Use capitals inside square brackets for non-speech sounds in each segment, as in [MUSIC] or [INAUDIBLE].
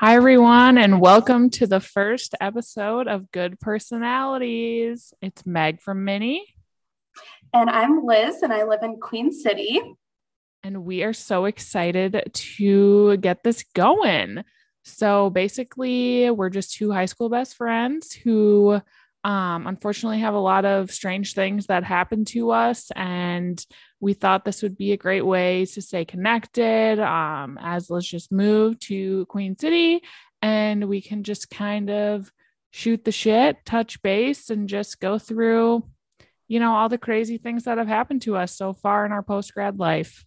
Hi, everyone, and welcome to the first episode of Good Personalities. It's Meg from Mini. And I'm Liz, and I live in Queen City. And we are so excited to get this going. So basically, we're just two high school best friends who um, unfortunately have a lot of strange things that happen to us. And we thought this would be a great way to stay connected um, as let's just move to Queen City and we can just kind of shoot the shit, touch base, and just go through, you know, all the crazy things that have happened to us so far in our post grad life.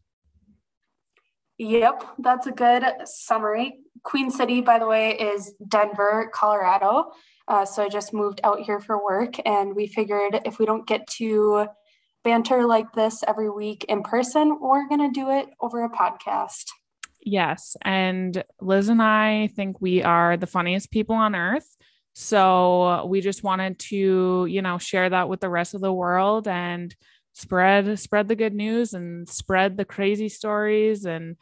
Yep, that's a good summary. Queen City, by the way, is Denver, Colorado. Uh, so I just moved out here for work, and we figured if we don't get to banter like this every week in person, we're going to do it over a podcast. Yes. And Liz and I think we are the funniest people on earth. So we just wanted to, you know, share that with the rest of the world and spread spread the good news and spread the crazy stories and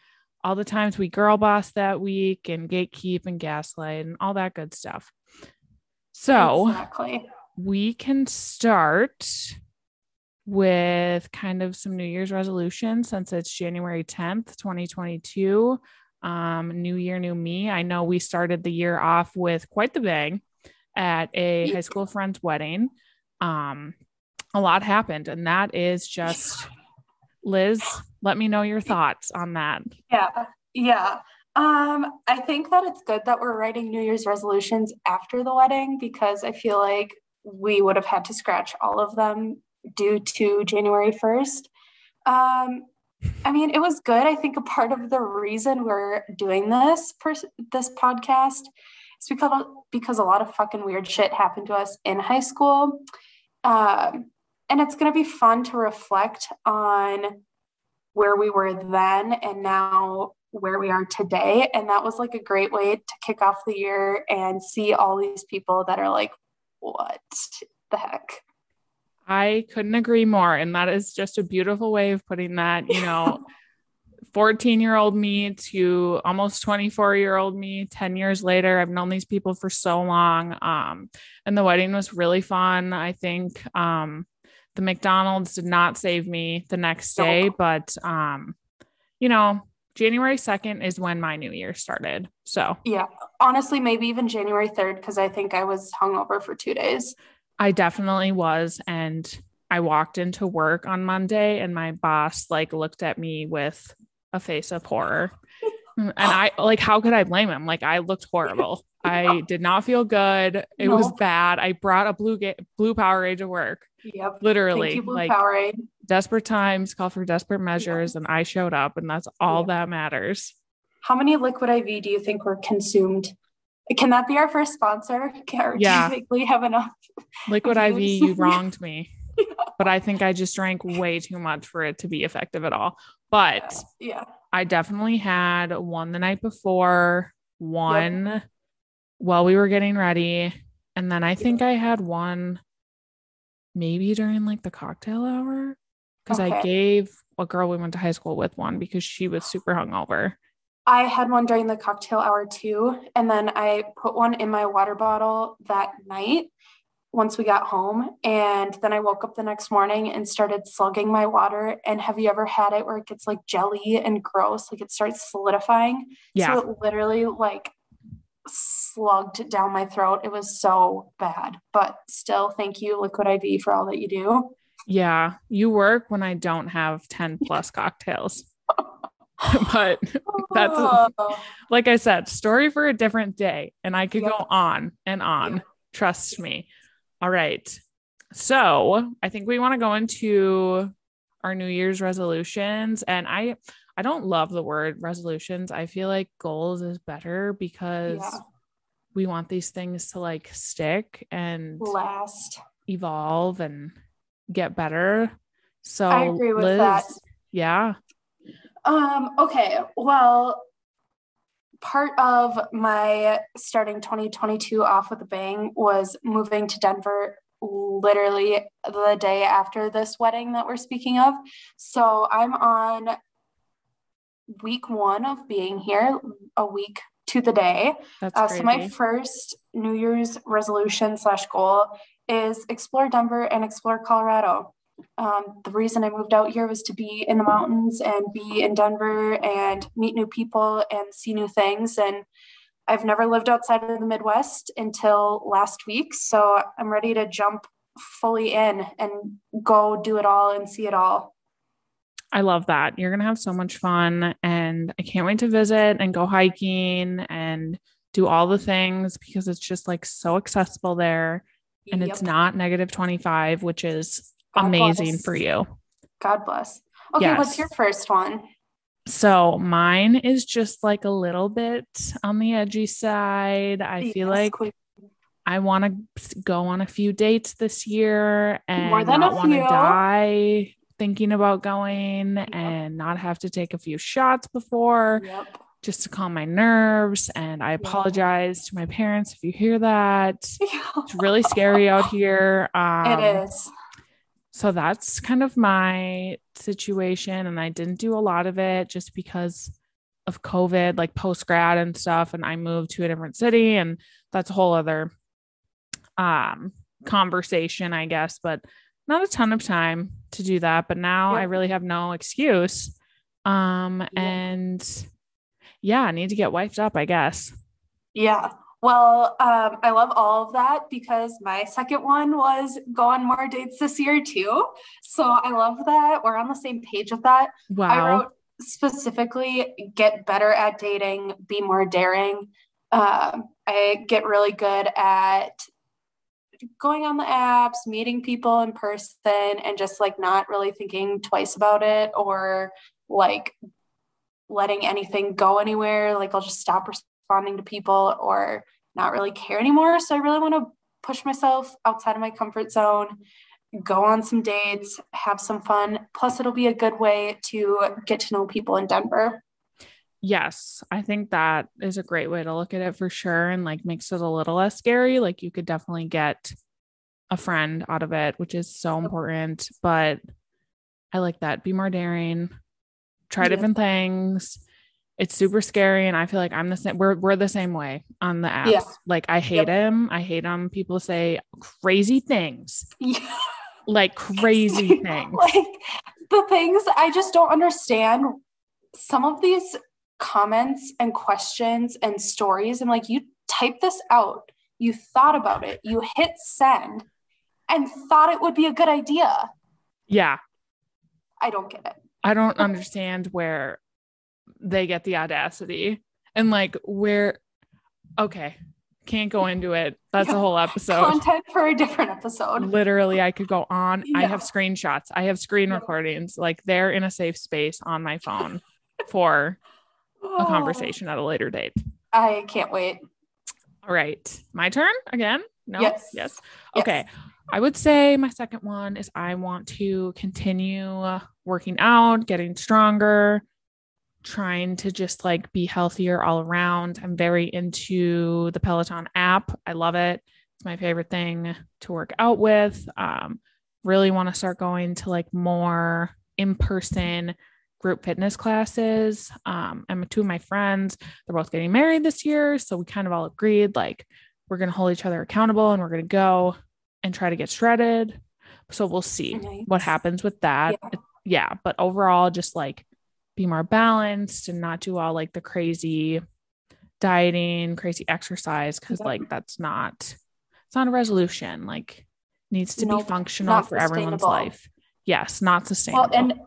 all the times we girl boss that week and gatekeep and gaslight and all that good stuff. So exactly. we can start with kind of some New Year's resolutions since it's January 10th, 2022. Um, new year, new me. I know we started the year off with quite the bang at a high school friend's wedding. Um, a lot happened, and that is just Liz. Let me know your thoughts on that. Yeah, yeah. Um, I think that it's good that we're writing New Year's resolutions after the wedding because I feel like we would have had to scratch all of them due to January 1st. Um, I mean, it was good. I think a part of the reason we're doing this pers- this podcast is because because a lot of fucking weird shit happened to us in high school, um, and it's to be fun to reflect on where we were then and now where we are today. And that was like a great way to kick off the year and see all these people that are like, what the heck? I couldn't agree more. And that is just a beautiful way of putting that, you know. [LAUGHS] 14 year old me to almost 24 year old me 10 years later i've known these people for so long um, and the wedding was really fun i think um, the mcdonald's did not save me the next day but um, you know january 2nd is when my new year started so yeah honestly maybe even january 3rd because i think i was hungover for two days I definitely was. And I walked into work on Monday and my boss like looked at me with a face of horror. [LAUGHS] and I like, how could I blame him? Like, I looked horrible. I [LAUGHS] did not feel good. It was bad. I brought a blue ga- blue Powerade to work. Yep. Literally. You, like Powerade. Desperate times call for desperate measures. Yep. And I showed up and that's all yep. that matters. How many liquid IV do you think were consumed can that be our first sponsor? [LAUGHS] Or yeah. Do we have enough? Liquid IV, you [LAUGHS] wronged me. yeah. But I think I just drank way too much for it to be effective at all. But yeah, yeah. I definitely had one the night before, one yep. while we were getting ready. And then I think I had one maybe during like the cocktail hour because okay. I gave a girl we went to high school with one because she was super hungover. I had one during the cocktail hour too. And then I put one in my water bottle that night once we got home. And then I woke up the next morning and started slugging my water. And have you ever had it where it gets like jelly and gross? Like it starts solidifying. Yeah. So it literally like slugged down my throat. It was so bad. But still, thank you, Liquid IV, for all that you do. Yeah. You work when I don't have 10 plus cocktails. [LAUGHS] but that's oh. like I said, story for a different day. And I could go on and on. Yep. Trust me. All right. So I think we want to go into our New Year's resolutions. And I I don't love the word resolutions. I feel like goals is better because yeah. we want these things to like stick and last, evolve and get better. So I agree with Liz, that. Yeah. Um, okay. Well, part of my starting 2022 off with a bang was moving to Denver literally the day after this wedding that we're speaking of. So I'm on week one of being here, a week to the day. That's Uh, so my first New Year's resolution slash goal is explore Denver and explore Colorado. Um, the reason I moved out here was to be in the mountains and be in Denver and meet new people and see new things. And I've never lived outside of the Midwest until last week. So I'm ready to jump fully in and go do it all and see it all. I love that. You're going to have so much fun. And I can't wait to visit and go hiking and do all the things because it's just like so accessible there. And it's not negative 25, which is God amazing bless. for you. God bless. Okay, what's your first one? So mine is just like a little bit on the edgy side. I feel like queen. I want to go on a few dates this year and More than not a want to few. die thinking about going and not have to take a few shots before Yep. Just to calm my nerves. And I apologize to my parents if you hear that. [LAUGHS] It's really scary out here. Um, it is. So that's kind of my situation. And I didn't do a lot of it just because of COVID, like post grad and stuff. And I moved to a different city, and that's a whole other um conversation, I guess, but not a ton of time to do that. But now I really have no excuse. Um, Yep. and yeah, I need to get wiped up, I guess. Yeah. Well, um, I love all of that because my second one was go on more dates this year too. So I love that. We're on the same page with that. Wow. I wrote specifically get better at dating, be more daring. Um, I get really good at going on the apps, meeting people in person, and just like not really thinking twice about it or like letting anything go anywhere. Like I'll just stop responding to people or not really care anymore. So I really want to push myself outside of my comfort zone, go on some dates, have some fun. Plus, it'll be a good way to get to know people in Denver. Yes, I think that is a great way to look at it for sure and like makes it a little less scary. Like you could definitely get a friend out of it, which is so important. But I like that. Be more daring, try Yeah. different things. It's super scary. And I feel like I'm the same. We're, we're the same way on the apps. Yeah. Like I hate him. I hate him. People say crazy things, like [LAUGHS] crazy things. like the things I just don't understand. Some of these comments and questions and stories, I'm like, you typed this out, you thought about it, you hit send, and thought it would be a good idea. Yeah. I don't get it. I don't [LAUGHS] understand where they get the audacity and like where okay, can't go into it. That's a whole episode. Content for a different episode. Literally, I could go on. I have screenshots. I have screen Yeah. recordings. Like they're in a safe space on my phone for a Oh, conversation at a later date. I can't wait. All right. My turn again? No. Yes. Yes. Yes. I would say my second one is I want to continue working out, getting stronger, trying to just like be healthier all around. I'm very into the Peloton app. I love it. It's my favorite thing to work out with. Um, really want to start going to like more in person group fitness classes. Um, and two of my friends, they're both getting married this year. So we kind of all agreed like we're going to hold each other accountable and we're going to go and try to get shredded. So we'll see what happens with that. Yeah. Yeah. But overall, just like be more balanced and not do all like the crazy dieting, crazy exercise, because Yep. like that's not, it's not a resolution. Like needs to be functional for everyone's life. Yes, not sustainable. Well, and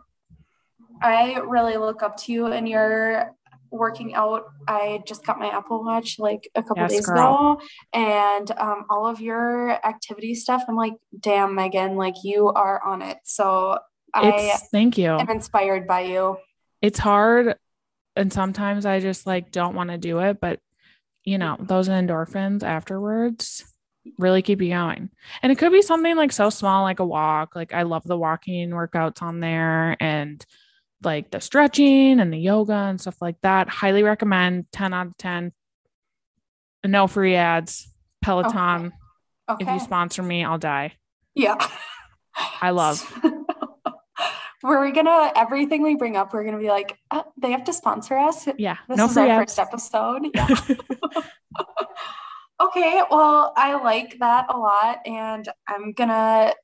I really look up to you and your working out. I just got my Apple Watch like a couple Yes, days girl. ago, and um, all of your activity stuff. I'm like, damn, Megan, like you are on it. So I thank you. I'm inspired by you. it's hard and sometimes i just like don't want to do it but you know those endorphins afterwards really keep you going and it could be something like so small like a walk like i love the walking workouts on there and like the stretching and the yoga and stuff like that highly recommend 10 out of 10 no free ads peloton Okay. if you sponsor me i'll die yeah. i love [LAUGHS] we're gonna everything we bring up, we're gonna be like, oh, they have to sponsor us. Yeah. This no is our ads. first episode. Yeah. [LAUGHS] okay, well, I like that a lot, and I'm gonna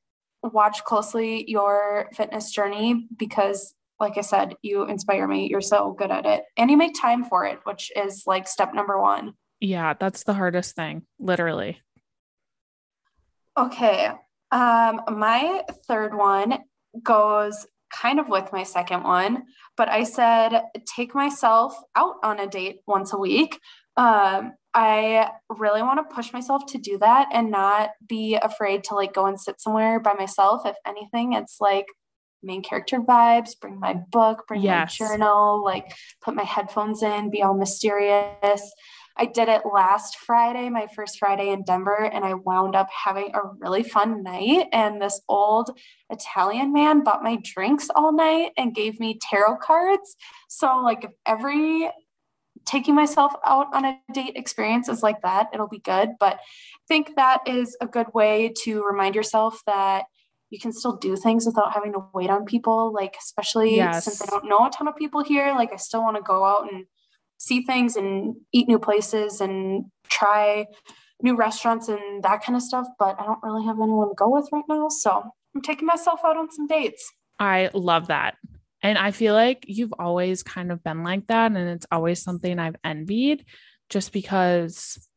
watch closely your fitness journey because like I said, you inspire me. You're so good at it. And you make time for it, which is like step number one. Yeah, that's the hardest thing, literally. Okay. Um, my third one goes kind of with my second one, but I said take myself out on a date once a week. Um, I really want to push myself to do that and not be afraid to like go and sit somewhere by myself. If anything, it's like main character vibes, bring my book, bring Yes. my journal, like put my headphones in, be all mysterious. I did it last Friday, my first Friday in Denver, and I wound up having a really fun night. And this old Italian man bought my drinks all night and gave me tarot cards. So, like, if every taking myself out on a date experience is like that, it'll be good. But I think that is a good way to remind yourself that you can still do things without having to wait on people. Like, especially Yes. since I don't know a ton of people here, like, I still want to go out and see things and eat new places and try new restaurants and that kind of stuff. But I don't really have anyone to go with right now. So I'm taking myself out on some dates. I love that. And I feel like you've always kind of been like that. And it's always something I've envied just because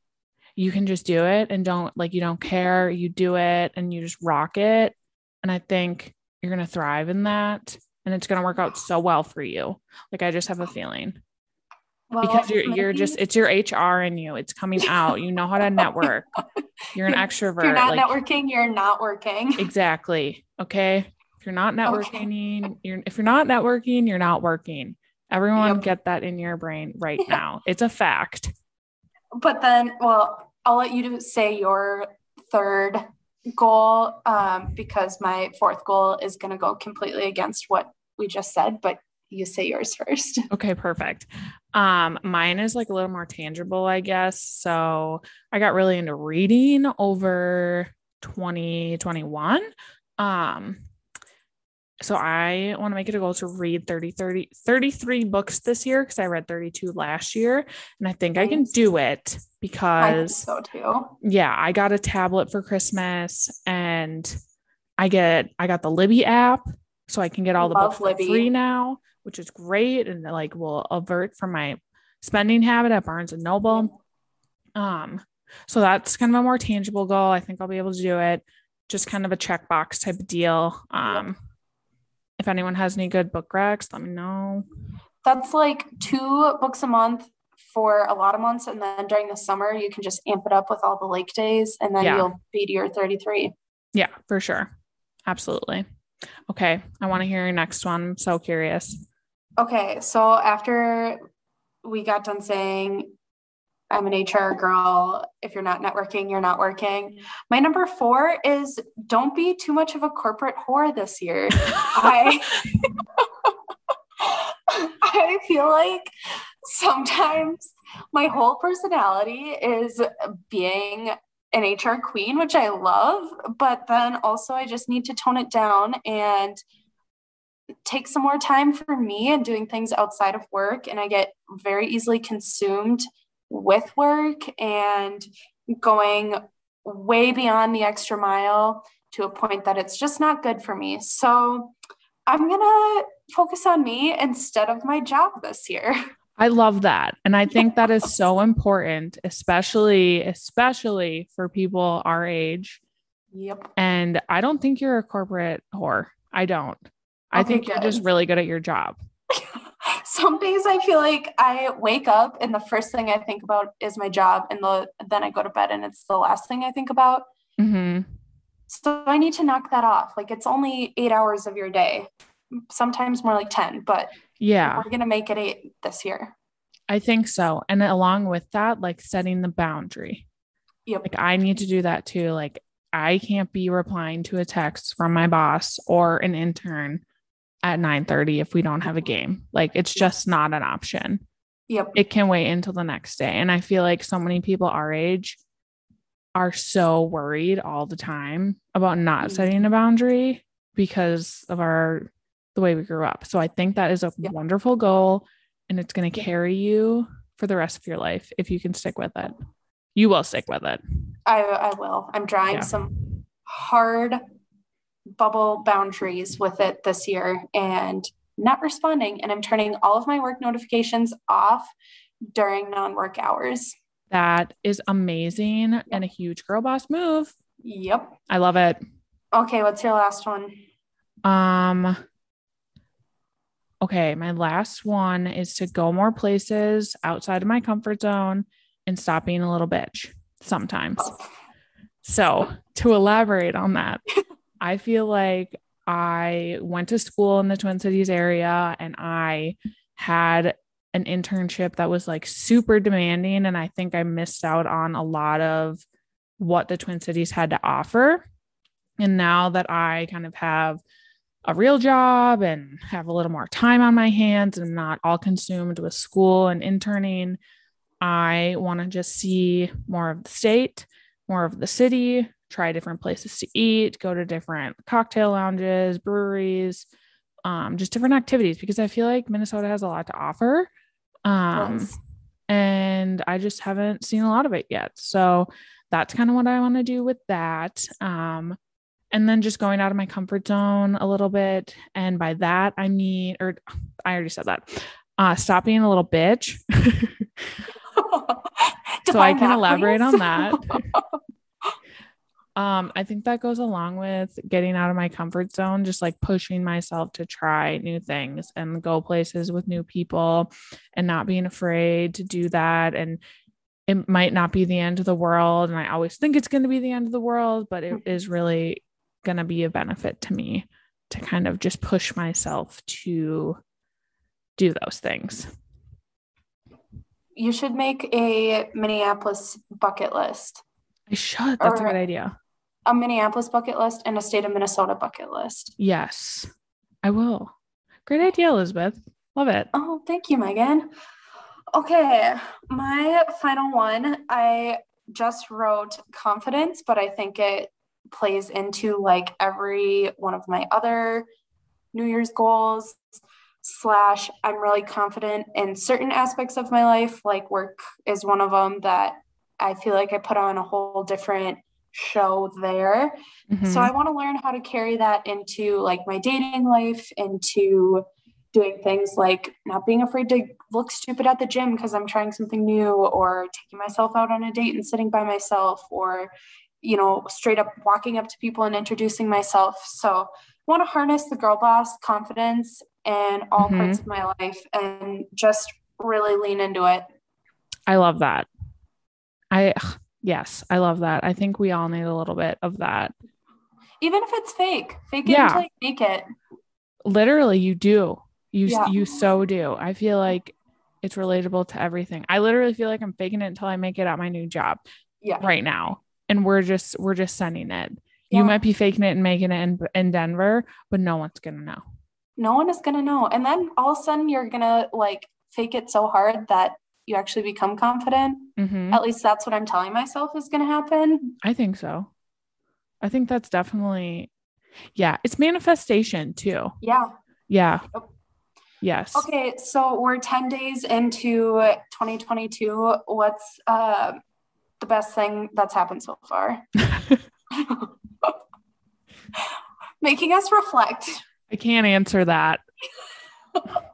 you can just do it and don't like, you don't care. You do it and you just rock it. And I think you're going to thrive in that. And it's going to work out so well for you. Like, I just have a feeling Well, because you're, you're just, it's your HR in you. It's coming [LAUGHS] out. You know how to network. You're an extrovert. If you're not like- networking, you're not working. [LAUGHS] Exactly. Okay. If you're not Okay. networking, you're if you're not networking, you're not working. Everyone Yep. get that in your brain right Yeah. now. It's a fact. But then, well, I'll let you do- say your third goal um, because my fourth goal is going to go completely against what we just said. But you say yours first. [LAUGHS] Okay, perfect. Um, mine is like a little more tangible, I guess. So I got really into reading over 2021. Um, so I want to make it a goal to read 30, 30, 33 books this year because I read 32 last year. And I think I can do it I think because so too. yeah, I got a tablet for Christmas and I get I got the Libby app so I can get all the Love books for Libby. free now, which is great and like will avert from my spending habit at Barnes and Noble. Um so that's kind of a more tangible goal. I think I'll be able to do it. Just kind of a checkbox type of deal. Um if anyone has any good book recs, let me know. That's like two books a month for a lot of months. And then during the summer, you can just amp it up with all the lake days and then Yeah. you'll be to your 33. Yeah, for sure. Absolutely. Okay. I want to hear your next one. I'm so curious. Okay, so after we got done saying I'm an HR girl, if you're not networking, you're not working. My number four is don't be too much of a corporate whore this year. [LAUGHS] I [LAUGHS] I feel like sometimes my whole personality is being an HR queen, which I love, but then also I just need to tone it down and take some more time for me and doing things outside of work. And I get very easily consumed with work and going way beyond the extra mile to a point that it's just not good for me. So I'm going to focus on me instead of my job this year. [LAUGHS] I love that. And I think that is so important, especially, especially for people our age. Yep. And I don't think you're a corporate whore. I don't. I Okay, think you're just really good at your job. [LAUGHS] Some days I feel like I wake up and the first thing I think about is my job and the then I go to bed and it's the last thing I think about. hmm So I need to knock that off. Like it's only 8 hours of your day. Sometimes more like 10, but Yeah, we're going to make it 8 this year. I think so. And along with that, like setting the boundary. Yep. Like I need to do that too. Like I can't be replying to a text from my boss or an intern at 9:30 if we don't have a game. Like it's just not an option. Yep. It can wait until the next day. And I feel like so many people our age are so worried all the time about not Mhm. setting a boundary because of our the way we grew up. So I think that is a Yeah. wonderful goal and it's going to carry you for the rest of your life if you can stick with it. You will stick with it. I I will. I'm drawing Yeah. some hard bubble boundaries with it this year and not responding. And I'm turning all of my work notifications off during non-work hours. That is amazing and a huge girl boss move. Yep. I love it. Okay, what's your last one? Um okay, my last one is to go more places outside of my comfort zone and stop being a little bitch sometimes. Oh, So, to elaborate on that, [LAUGHS] I feel like I went to school in the Twin Cities area and I had an internship that was like super demanding. And I think I missed out on a lot of what the Twin Cities had to offer. And now that I kind of have a real job and have a little more time on my hands and not all consumed with school and interning, I want to just see more of the state, more of the city, try different places to eat, go to different cocktail lounges, breweries, um, just different activities because I feel like Minnesota has a lot to offer. Um, Yes. and I just haven't seen a lot of it yet. So that's kind of what I want to do with that. Um, and then just going out of my comfort zone a little bit. And by that, I mean, or I already said that, uh, stop being a little bitch. [LAUGHS] [LAUGHS] so I can elaborate on that. [LAUGHS] um, I think that goes along with getting out of my comfort zone, just like pushing myself to try new things and go places with new people and not being afraid to do that. And it might not be the end of the world. And I always think it's going to be the end of the world, but it is really going to be a benefit to me to kind of just push myself to do those things. you should make a Minneapolis bucket list, I should. That's a good idea. A Minneapolis bucket list, and a state of Minnesota bucket list. Yes, I will. Great idea, Elizabeth. Love it. Oh, thank you, Megan. Okay, my final one. I just wrote confidence, but I think it plays into like every one of my other New Year's goals. Slash, I'm really confident in certain aspects of my life, like work is one of them that I feel like I put on a whole different show there. So Mhm. I want to learn how to carry that into like my dating life, into doing things like not being afraid to look stupid at the gym because I'm trying something new, or taking myself out on a date and sitting by myself, or you know, straight up walking up to people and introducing myself. So I want to harness the girl boss confidence in all Mhm. parts of my life and just really lean into it. I love that. I yes, I love that. I think we all need a little bit of that. Even if it's fake, fake it Yeah. until you make it. Literally, you do. You Yeah. you so do. I feel like it's relatable to everything. I literally feel like I'm faking it until I make it at my new job Yeah. right now. And we're just we're just sending it. Yeah. You might be faking it and making it in, in Denver, but no one's gonna know. no one is going to know. And then all of a sudden you're going to like fake it so hard that you actually become confident. Mhm. At least that's what I'm telling myself is going to happen. I think so. I think that's definitely, yeah, it's manifestation too. Yeah. Yeah. Yes. Okay. So we're 10 days into 2022. What's uh, the best thing that's happened so far? [LAUGHS] [LAUGHS] Making us reflect. I can't answer that. [LAUGHS]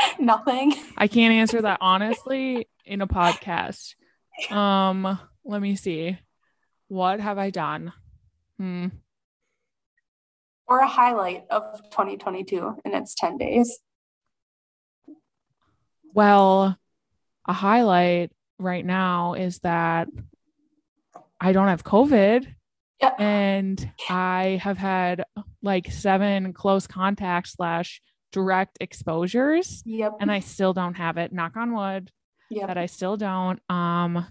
[LAUGHS] Nothing. I can't answer that honestly in a podcast. Um, let me see. What have I done? Hmm. Or a highlight of 2022 and it's 10 days. Well, a highlight right now is that I don't have COVID and I have had like seven close contacts slash direct exposures Yep. and I still don't have it. Knock on wood that I still don't. Um,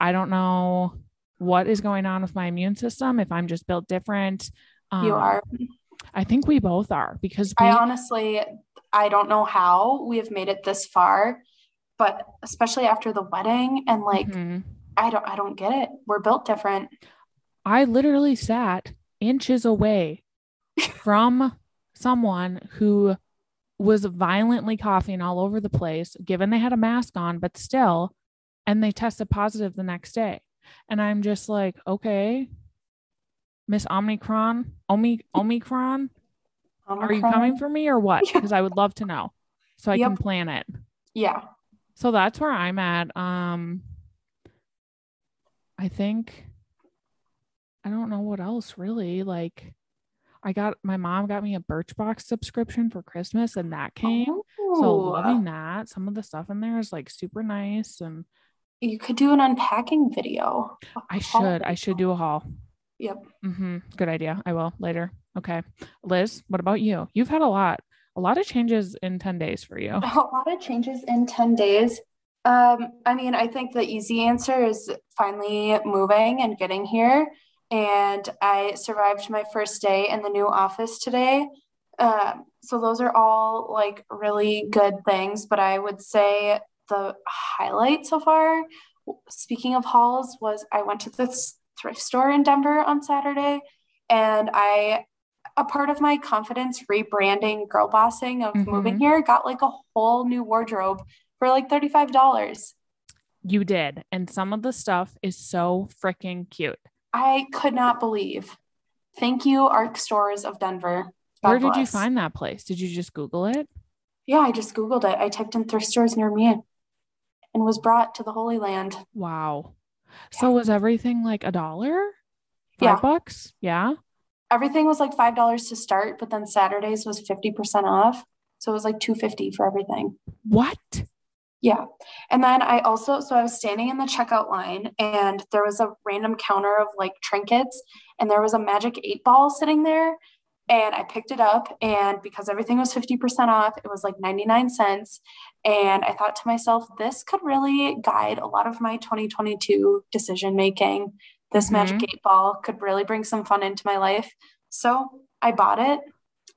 I don't know what is going on with my immune system, if I'm just built different. Um, you are. I think we both are because we, I honestly, I don't know how we have made it this far, but especially after the wedding and like, Mhm. I don't, I don't get it. We're built different. I literally sat inches away [LAUGHS] from someone who was violently coughing all over the place, given they had a mask on, but still, and they tested positive the next day. And I'm just like, okay, Miss Omicron, Omi, [LAUGHS] Omicron, are you coming for me or what? Because I would love to know so I yep. can plan it. Yeah. So that's where I'm at. Um, I think I don't know what else really. Like, I got my mom got me a Birchbox subscription for Christmas, and that came. Oh. So loving that. Some of the stuff in there is like super nice, and you could do an unpacking video. I should. I should do a haul. Yep. Mm-hmm. Good idea. I will later. Okay, Liz. What about you? You've had a lot, a lot of changes in ten days for you. [LAUGHS] A lot of changes in ten days. Um, I mean, I think the easy answer is finally moving and getting here. And I survived my first day in the new office today. Um, so those are all like really good things. But I would say the highlight so far, speaking of hauls, was I went to this thrift store in Denver on Saturday, and I a part of my confidence rebranding girl bossing of mm-hmm. moving here got like a whole new wardrobe for like $35. You did. And some of the stuff is so freaking cute. I could not believe. Thank you, Arc Stores of Denver. God Where bless. did you find that place? Did you just Google it? Yeah, I just Googled it. I typed in thrift stores near me and was brought to the Holy Land. Wow. So was everything like a dollar? Five yeah. bucks? Yeah. Everything was like five dollars to start, but then Saturdays was 50% off. So it was like 250 for everything. What? Yeah. And then I also, so I was standing in the checkout line and there was a random counter of like trinkets and there was a magic eight ball sitting there. And I picked it up and because everything was 50% off, it was like 99 cents. And I thought to myself, this could really guide a lot of my 2022 decision making. This mm-hmm. magic eight ball could really bring some fun into my life. So I bought it.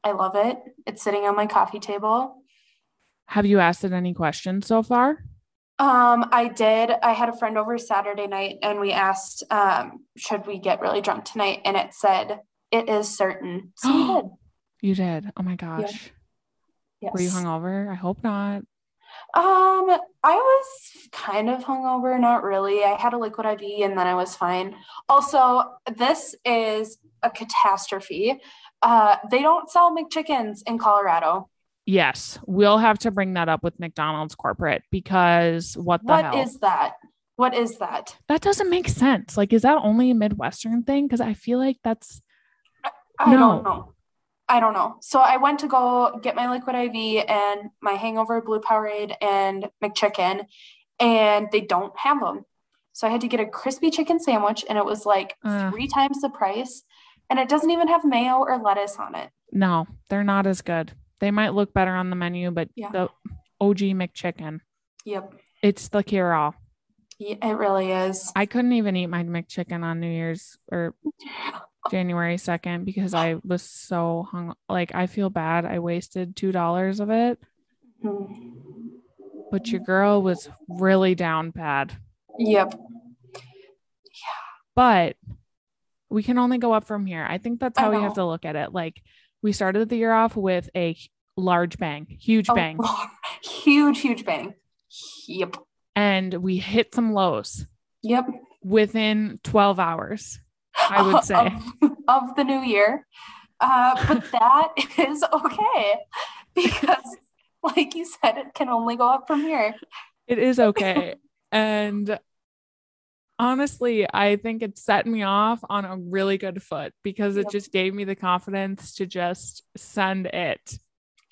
I love it. It's sitting on my coffee table. Have you asked it any questions so far? Um, I did. I had a friend over Saturday night and we asked, um, should we get really drunk tonight? And it said, it is certain. [GASPS] So we did. You did. Oh my gosh. Yeah. Yes. Were you hungover? I hope not. Um, I was kind of hungover, not really. I had a liquid IV and then I was fine. Also, this is a catastrophe. Uh, they don't sell McChickens in Colorado. Yes, we'll have to bring that up with McDonald's corporate because what the what hell? is that? What is that? That doesn't make sense. Like, is that only a Midwestern thing? Because I feel like that's. I no. don't know. I don't know. So I went to go get my liquid IV and my hangover blue Powerade and McChicken, and they don't have them. So I had to get a crispy chicken sandwich, and it was like uh, three times the price, and it doesn't even have mayo or lettuce on it. No, they're not as good. They might look better on the menu, but yeah. the OG McChicken. Yep. It's the cure all. Yeah, it really is. I couldn't even eat my McChicken on New Year's or [LAUGHS] January 2nd because I was so hung. Like, I feel bad. I wasted $2 of it. Mm-hmm. But your girl was really down bad. Yep. Yeah. But we can only go up from here. I think that's how we have to look at it. Like, we started the year off with a large bang, huge oh, bang, [LAUGHS] huge, huge bang. Yep. And we hit some lows. Yep. Within 12 hours, I would [LAUGHS] say. of, [LAUGHS] of the new year. Uh, but that is okay because, like you said, it can only go up from here. It is okay. and honestly, I think it set me off on a really good foot because it yep. just gave me the confidence to just send it.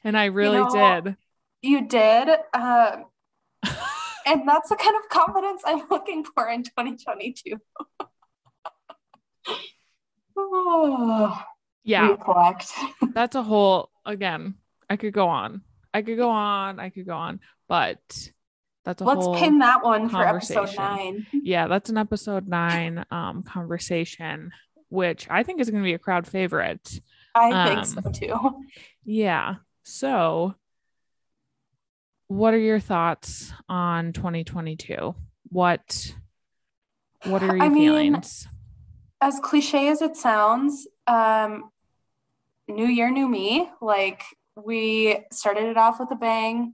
And I really you know, did. You did. Uh, [LAUGHS] and that's the kind of confidence I'm looking for in 2022. oh, [SIGHS] [SIGHS] yeah. Recollect. [LAUGHS] that's a whole, again, I could go on. I could go on. I could go on. But that's a let's pin that one for episode nine. [LAUGHS] Yeah, that's an episode nine um conversation, which I think is going to be a crowd favorite. I um, think so too. Yeah. So, what are your thoughts on 2022? What What are your I feelings? Mean, as cliche as it sounds, um, new year, new me. Like we started it off with a bang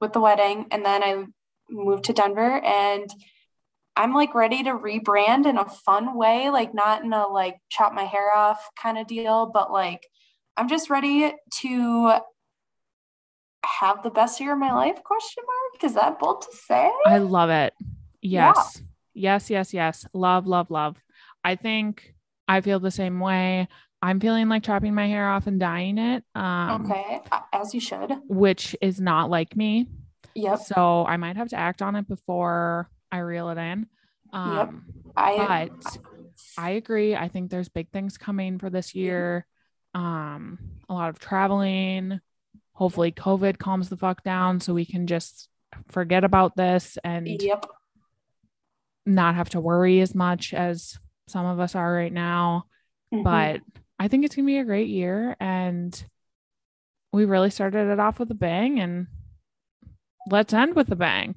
with the wedding, and then I moved to Denver and I'm like ready to rebrand in a fun way, like not in a like chop my hair off kind of deal, but like I'm just ready to have the best year of my life question mark? Is that bold to say? I love it. Yes yeah. yes. Yes yes love love love. I think i feel the same way. I'm feeling like chopping my hair off and dyeing it um okay as you should. which is not like me yep so i might have to act on it before i reel it in um yep. I, but i agree i think there's big things coming for this year um a lot of traveling hopefully COVID calms the fuck down so we can just forget about this and yep. not have to worry as much as some of us are right now. Mm-hmm. But I think it's going to be a great year. And we really started it off with a bang and let's end with a bang.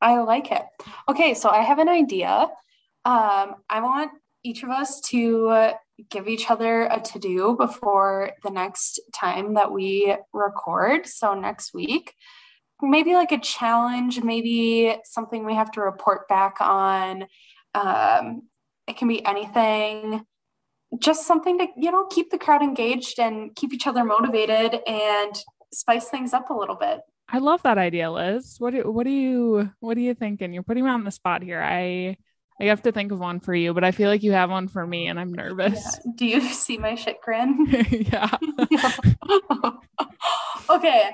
I like it. Okay, so I have an idea. Um, I want each of us to give each other a to do before the next time that we record. So, next week, maybe like a challenge, maybe something we have to report back on. Um, it can be anything, just something to, you know, keep the crowd engaged and keep each other motivated and spice things up a little bit. I love that idea, Liz. What do, what do you what are you thinking? You're putting me on the spot here. I I have to think of one for you, but I feel like you have one for me and I'm nervous. Yeah. [LAUGHS] Do you see my shit grin? [LAUGHS] yeah. [LAUGHS] okay.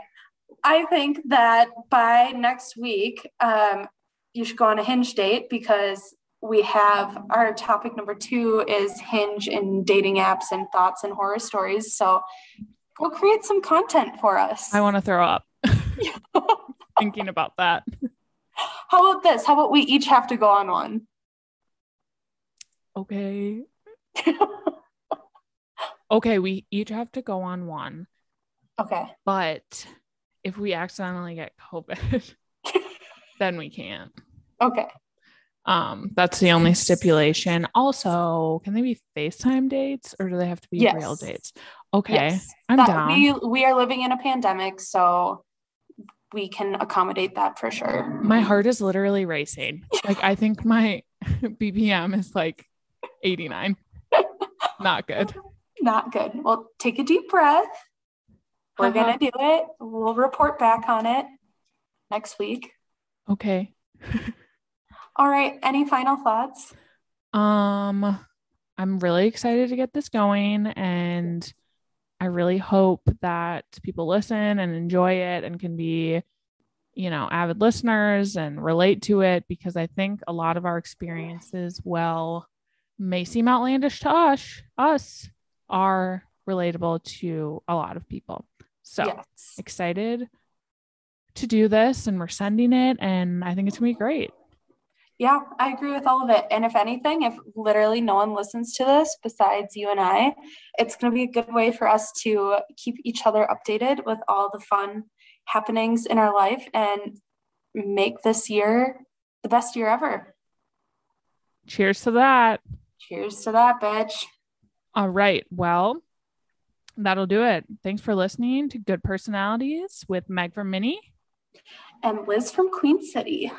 I think that by next week, um, you should go on a hinge date because we have our topic number two is hinge and dating apps and thoughts and horror stories. So go create some content for us. I want to throw up [LAUGHS] thinking about that. How about this? How about we each have to go on one? okay. [LAUGHS] okay, we each have to go on one. Okay. But if we accidentally get COVID, [LAUGHS] then we can't. Okay. Um, that's the only stipulation. Also, can they be FaceTime dates or do they have to be yes. real dates? Okay. Yes. I'm that, down. We, we are living in a pandemic, so we can accommodate that for sure. My heart is literally racing. Like I think my [LAUGHS] BPM is like 89. [LAUGHS] Not good. Not good. Well, take a deep breath. We're uh-huh. going to do it. We'll report back on it next week. Okay. [LAUGHS] All right. Any final thoughts? Um, I'm really excited to get this going and I really hope that people listen and enjoy it and can be, you know, avid listeners and relate to it because I think a lot of our experiences well, may seem outlandish to us, us are relatable to a lot of people. So yes. excited to do this and we're sending it and I think it's gonna be great. Yeah, I agree with all of it. And if anything, if literally no one listens to this besides you and I, it's going to be a good way for us to keep each other updated with all the fun happenings in our life and make this year the best year ever. Cheers to that. Cheers to that, bitch. All right. Well, that'll do it. Thanks for listening to Good Personalities with Meg from Minnie and Liz from Queen City.